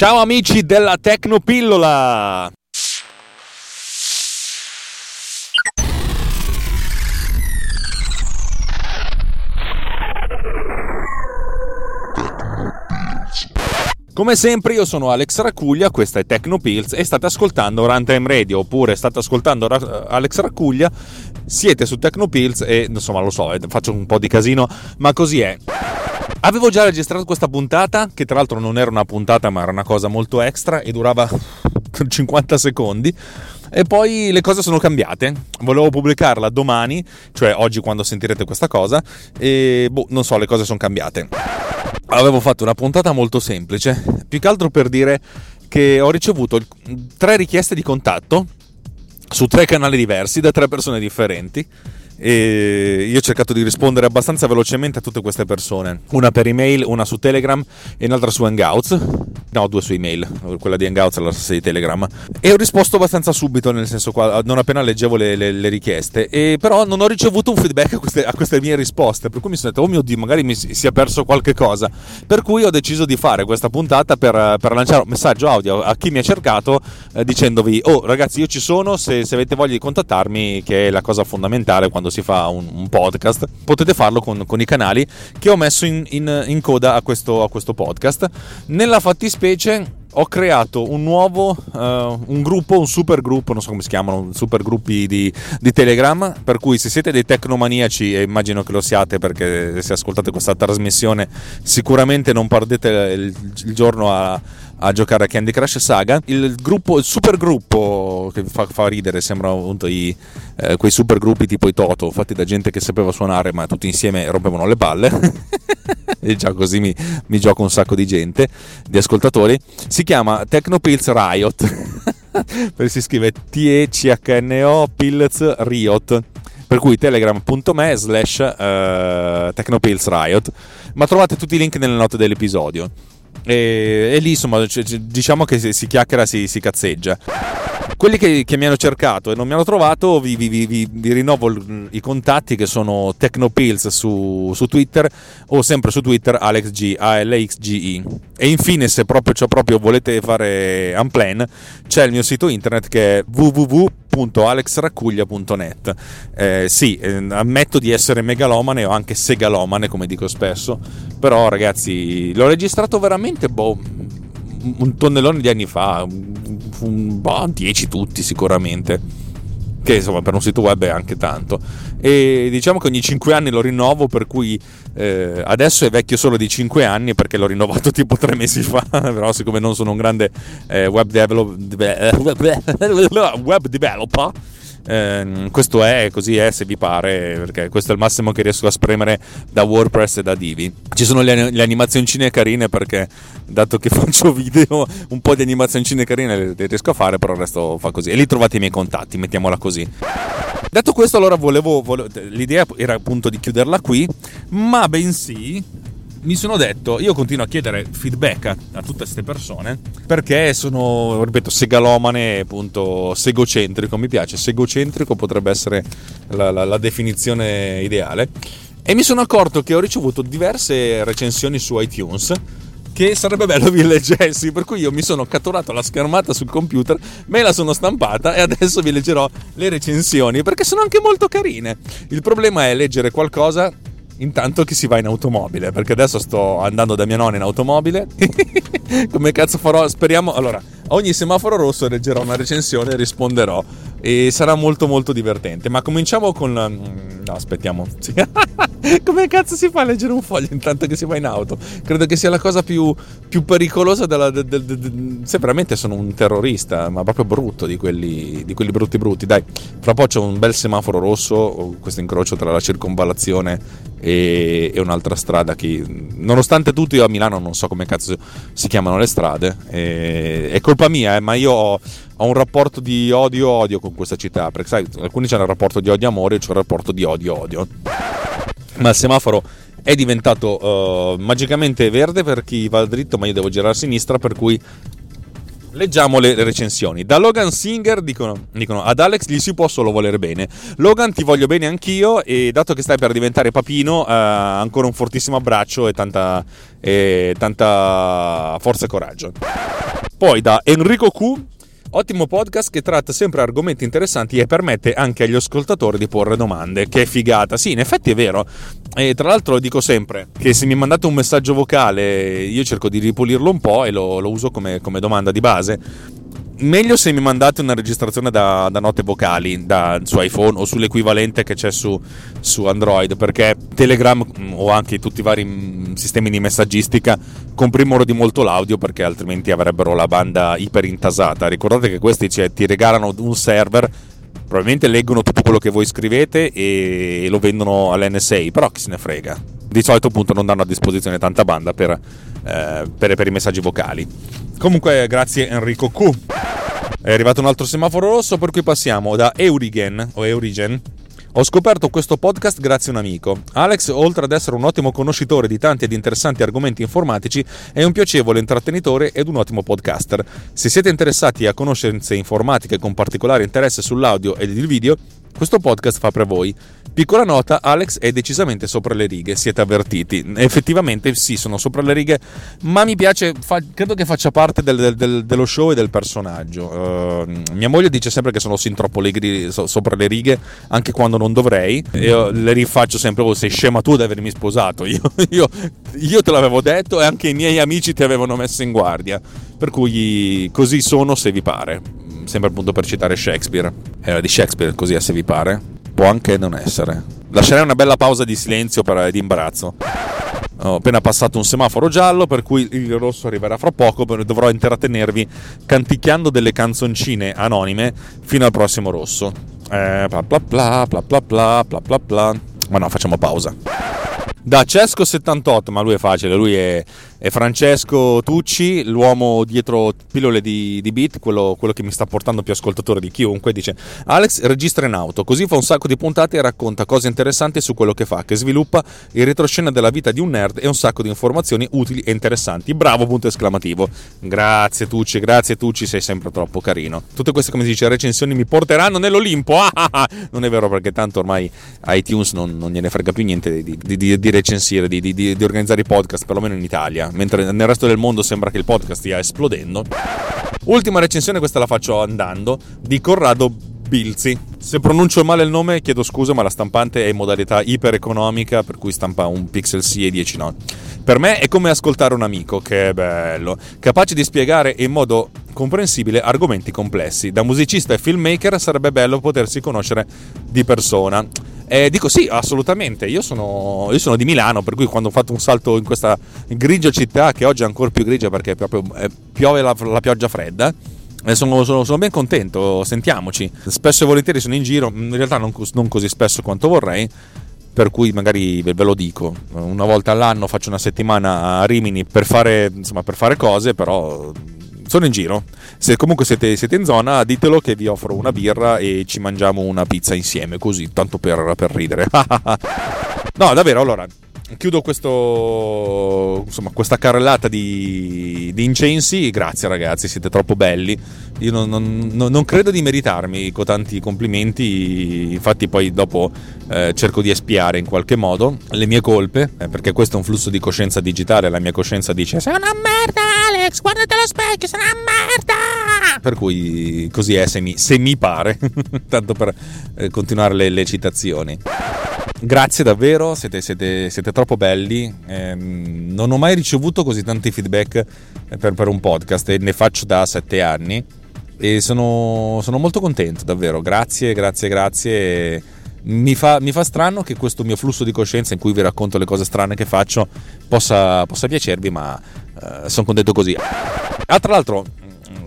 Ciao amici della Tecnopillola! Come sempre io sono Alex Racuglia, questa è Tecnopills e state ascoltando Runtime Radio oppure state ascoltando Alex Racuglia, siete su Tecnopills e insomma lo so, eh, faccio un po' di casino, ma così è. Avevo già registrato questa puntata, che tra l'altro non era una puntata ma era una cosa molto extra e durava 50 secondi. E poi le cose sono cambiate. Volevo pubblicarla domani, cioè oggi quando sentirete questa cosa, e boh, non so, le cose sono cambiate avevo fatto una puntata molto semplice, più che altro per dire che ho ricevuto tre richieste di contatto su tre canali diversi da tre persone differenti e io ho cercato di rispondere abbastanza velocemente a tutte queste persone. Una per email, una su Telegram e un'altra su Hangouts. No, due su email, quella di Hangouts e la stessa di Telegram. E ho risposto abbastanza subito, nel senso qua, non appena leggevo le, le, le richieste. E però non ho ricevuto un feedback a queste, a queste, mie risposte, per cui mi sono detto, oh mio Dio, magari mi si è perso qualche cosa. Per cui ho deciso di fare questa puntata per, per lanciare un messaggio audio a chi mi ha cercato eh, dicendovi, oh ragazzi io ci sono, se, se avete voglia di contattarmi, che è la cosa fondamentale quando si fa un, un podcast, potete farlo con, con, i canali che ho messo in, in, in coda a questo, a questo podcast. Nella fattispecie ho creato un nuovo uh, un gruppo, un super gruppo, non so come si chiamano, super gruppi di, di, Telegram, per cui se siete dei tecnomaniaci, e immagino che lo siate perché se ascoltate questa trasmissione sicuramente non perdete il, il giorno a, a, giocare a Candy Crush Saga, il, gruppo, il super gruppo che fa, fa ridere, sembra appunto i, eh, quei super gruppi tipo i Toto, fatti da gente che sapeva suonare ma tutti insieme rompevano le palle. e già così mi, mi gioco un sacco di gente, di ascoltatori. Si chiama Tecnopills Riot. si scrive T-E-C-H-N-O Pills Riot per cui telegram.me slash uh, Technopills Riot ma trovate tutti i link nelle note dell'episodio e, e lì insomma diciamo che si chiacchiera si, si cazzeggia quelli che, che, mi hanno cercato e non mi hanno trovato, vi, vi, vi, vi rinnovo i contatti che sono Tecnopills su, su, Twitter o sempre su Twitter AlexG, A-L-X-G-I. E infine, se proprio, cioè proprio volete fare unplan, c'è il mio sito internet che è www.alexraccuglia.net. Eh, sì, eh, ammetto di essere megalomane o anche segalomane, come dico spesso, però ragazzi, l'ho registrato veramente, boh un tonnellone di anni fa, un, boh, 10 tutti sicuramente, che insomma per un sito web è anche tanto. E diciamo che ogni 5 anni lo rinnovo, per cui eh, adesso è vecchio solo di 5 anni perché l'ho rinnovato tipo 3 mesi fa, però siccome non sono un grande eh, web, develop, web developer eh, questo è, così è se vi pare, perché questo è il massimo che riesco a spremere da WordPress e da Divi. Ci sono le, le animazioncine carine perché, dato che faccio video, un po' di animazioncine carine le, le riesco a fare, però il resto fa così. E lì trovate i miei contatti, mettiamola così. Detto questo, allora volevo, volevo, l'idea era appunto di chiuderla qui, ma bensì mi sono detto, io continuo a chiedere feedback a, a tutte queste persone perché sono, ripeto, segalomane, appunto, segocentrico, mi piace, segocentrico potrebbe essere la, la, la definizione ideale. E mi sono accorto che ho ricevuto diverse recensioni su iTunes che sarebbe bello vi leggessi, per cui io mi sono catturato la schermata sul computer, me la sono stampata e adesso vi leggerò le recensioni perché sono anche molto carine. Il problema è leggere qualcosa intanto che si va in automobile, perché adesso sto andando da mia nonna in automobile. Come cazzo farò? Speriamo. Allora, ogni semaforo rosso leggerò una recensione e risponderò. E sarà molto molto divertente. Ma cominciamo con. Mm, no, aspettiamo. Come cazzo si fa a leggere un foglio intanto che si va in auto? Credo che sia la cosa più, più pericolosa della. De, de, de, se veramente sono un terrorista, ma proprio brutto di quelli, di quelli brutti brutti. Dai, fra poco c'è un bel semaforo rosso, questo incrocio tra la circonvallazione e, e un'altra strada che, nonostante tutto, io a Milano non so come cazzo si chiamano le strade. E, è colpa mia, eh, ma io ho, ho un rapporto di odio-odio con questa città. Perché sai, alcuni hanno il rapporto di odio-amore, io ho il rapporto di odio-odio ma il semaforo è diventato uh, magicamente verde per chi va dritto, ma io devo girare a sinistra, per cui Leggiamo le recensioni. Da Logan Singer dicono, dicono, ad Alex gli si può solo volere bene. Logan ti voglio bene anch'io e dato che stai per diventare papino, eh, ancora un fortissimo abbraccio e tanta, e tanta forza e coraggio. Poi da Enrico Q Ottimo podcast che tratta sempre argomenti interessanti e permette anche agli ascoltatori di porre domande. Che figata! Sì, in effetti è vero. E tra l'altro dico sempre che se mi mandate un messaggio vocale io cerco di ripulirlo un po' e lo, lo uso come, come domanda di base meglio se mi mandate una registrazione da, da note vocali da, su iPhone o sull'equivalente che c'è su, su, Android perché Telegram mm, o anche tutti i vari mm, sistemi di messaggistica comprimono di molto l'audio perché altrimenti avrebbero la banda iperintasata. Ricordate che questi cioè, ti regalano un server probabilmente leggono tutto quello che voi scrivete e lo vendono all'NSA però chi se ne frega di solito appunto non danno a disposizione tanta banda per, eh, per, per i messaggi vocali comunque grazie Enrico Q è arrivato un altro semaforo rosso per cui passiamo da Eurigen o Eurigen. Ho scoperto questo podcast grazie a un amico. Alex, oltre ad essere un ottimo conoscitore di tanti ed interessanti argomenti informatici, è un piacevole intrattenitore ed un ottimo podcaster. Se siete interessati a conoscenze informatiche con particolare interesse sull'audio ed il video, questo podcast fa per voi. Piccola nota, Alex è decisamente sopra le righe, siete avvertiti. Effettivamente sì, sono sopra le righe, ma mi piace, fa, credo che faccia parte del, del, dello show e del personaggio. Uh, mia moglie dice sempre che sono sin troppo legri, so, sopra le righe, anche quando non dovrei. Io le rifaccio sempre, oh, sei scema tu ad avermi sposato. Io, io, io te l'avevo detto e anche i miei amici ti avevano messo in guardia. Per cui così sono se vi pare. Sempre appunto per citare Shakespeare. Era di Shakespeare così se vi pare può anche non essere. Lascerei una bella pausa di silenzio per, di imbarazzo. Ho appena passato un semaforo giallo, per cui il rosso arriverà fra poco, dovrò intrattenervi canticchiando delle canzoncine anonime fino al prossimo rosso. Eh, bla bla bla bla bla bla bla bla bla. Ma no, facciamo pausa. Da Cesco78, ma lui è facile, lui è è Francesco Tucci, l'uomo dietro pillole di, di beat, quello, quello, che mi sta portando più ascoltatori di chiunque, dice Alex registra in auto, così fa un sacco di puntate e racconta cose interessanti su quello che fa, che sviluppa il retroscena della vita di un nerd e un sacco di informazioni utili e interessanti. Bravo, punto esclamativo. Grazie Tucci, grazie Tucci, sei sempre troppo carino. Tutte queste, come si dice, recensioni mi porteranno nell'Olimpo. Ah, ah, ah. Non è vero perché tanto ormai iTunes non, non gliene frega più niente di, di, di recensire, di organizzare i podcast, perlomeno in Italia mentre nel resto del mondo sembra che il podcast stia esplodendo. Ultima recensione, questa la faccio andando, di Corrado Bilzi. Se pronuncio male il nome chiedo scusa, ma la stampante è in modalità iper-economica, per cui stampa un Pixel C e 10 no. Per me è come ascoltare un amico, che bello, capace di spiegare in modo comprensibile argomenti complessi. Da musicista e filmmaker sarebbe bello potersi conoscere di persona. Eh, dico sì, assolutamente. Io sono, io sono, di Milano, per cui quando ho fatto un salto in questa grigia città, che oggi è ancora più grigia perché proprio eh, piove la, la, pioggia fredda. Eh, sono, sono, sono, ben contento, sentiamoci. Spesso e volentieri sono in giro, in realtà non, non così spesso quanto vorrei, per cui magari ve, ve, lo dico. Una volta all'anno faccio una settimana a Rimini per fare, insomma, per fare cose, però sono in giro. Se comunque siete, siete, in zona, ditelo che vi offro una birra e ci mangiamo una pizza insieme, così, tanto per, per ridere. no, davvero, allora, chiudo questo, insomma, questa carrellata di, di, incensi. Grazie ragazzi, siete troppo belli. Io non, non, non, credo di meritarmi con tanti complimenti, infatti poi dopo eh, cerco di espiare in qualche modo le mie colpe, eh, perché questo è un flusso di coscienza digitale, la mia coscienza dice sei una merda Alex, guardate allo specchio, sei una merda! Per cui così è se mi, se mi pare, tanto per eh, continuare le, le citazioni. Grazie davvero, siete, siete, siete troppo belli. Eh, non ho mai ricevuto così tanti feedback eh, per, per, un podcast e ne faccio da sette anni. E sono, sono molto contento, davvero. Grazie, grazie, grazie. Mi fa, mi fa, strano che questo mio flusso di coscienza in cui vi racconto le cose strane che faccio possa, possa piacervi, ma eh, sono contento così. Ah, tra l'altro,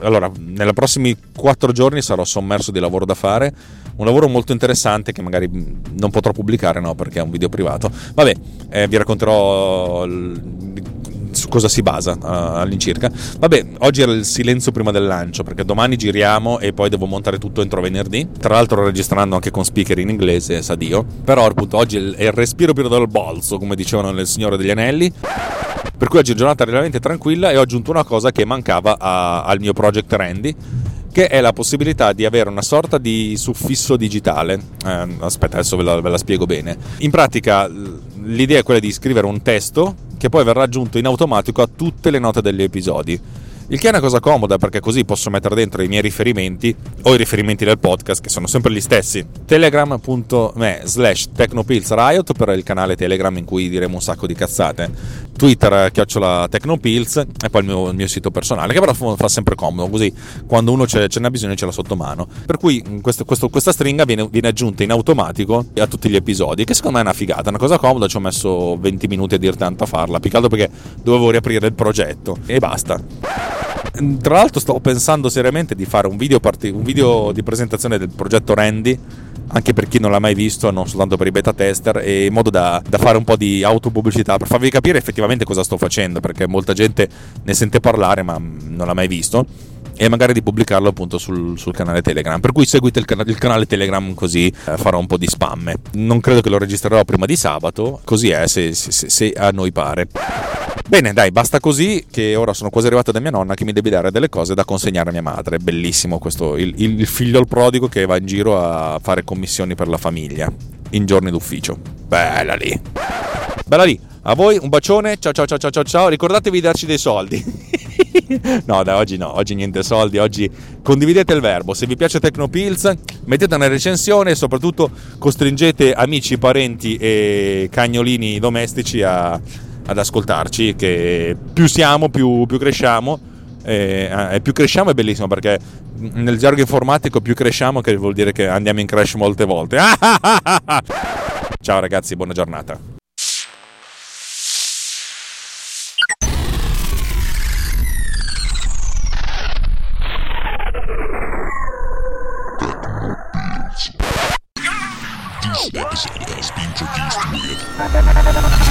allora, nei prossimi quattro giorni sarò sommerso di lavoro da fare un lavoro molto interessante che magari non potrò pubblicare no, perché è un video privato. Vabbè, eh, vi racconterò su cosa si basa uh, all'incirca. Vabbè, oggi era il silenzio prima del lancio perché domani giriamo e poi devo montare tutto entro venerdì. Tra l'altro registrando anche con speaker in inglese, sa Dio. Però appunto oggi è il respiro più dal bolso, come dicevano nel Signore degli Anelli. Per cui oggi è giornata relativamente tranquilla e ho aggiunto una cosa che mancava a, al mio project Randy che è la possibilità di avere una sorta di suffisso digitale. Eh, aspetta, adesso ve la, ve la spiego bene. In pratica l'idea è quella di scrivere un testo che poi verrà aggiunto in automatico a tutte le note degli episodi. Il che è una cosa comoda perché così posso mettere dentro i miei riferimenti o i riferimenti del podcast che sono sempre gli stessi. telegram.me slash technopillsriot per il canale Telegram in cui diremo un sacco di cazzate. Twitter chiocciola technopills e poi il mio, il mio, sito personale che però fa sempre comodo così quando uno ce, n'ha bisogno ce l'ha sotto mano. Per cui questo, questo, questa stringa viene, viene aggiunta in automatico a tutti gli episodi che secondo me è una figata, una cosa comoda, ci ho messo 20 minuti a dir tanto a farla, altro perché dovevo riaprire il progetto e basta. Tra l'altro stavo pensando seriamente di fare un video, part- un video di presentazione del progetto Randy anche per chi non l'ha mai visto, non soltanto per i beta tester, in modo da, da, fare un po' di autopubblicità per farvi capire effettivamente cosa sto facendo, perché molta gente ne sente parlare ma non l'ha mai visto e magari di pubblicarlo appunto sul, sul canale Telegram. Per cui seguite il, can- il canale Telegram così eh, farò un po' di spam. Non credo che lo registrerò prima di sabato, così è se, se, se a noi pare. Bene, dai, basta così che ora sono quasi arrivato da mia nonna che mi deve dare delle cose da consegnare a mia madre. Bellissimo questo, il, il figlio al prodigo che va in giro a fare commissioni per la famiglia in giorni d'ufficio. Bella lì. Bella lì. A voi un bacione, ciao ciao ciao ciao ciao ciao, ricordatevi di darci dei soldi. no, da oggi no, oggi niente soldi, oggi condividete il verbo. Se vi piace Tecnopills, mettete una recensione e soprattutto costringete amici, parenti e cagnolini domestici a, ad ascoltarci, che più siamo, più, più cresciamo. E, eh, più cresciamo è bellissimo perché nel gergo informatico più cresciamo che vuol dire che andiamo in crash molte volte. Ciao ragazzi, buona giornata. introduced with.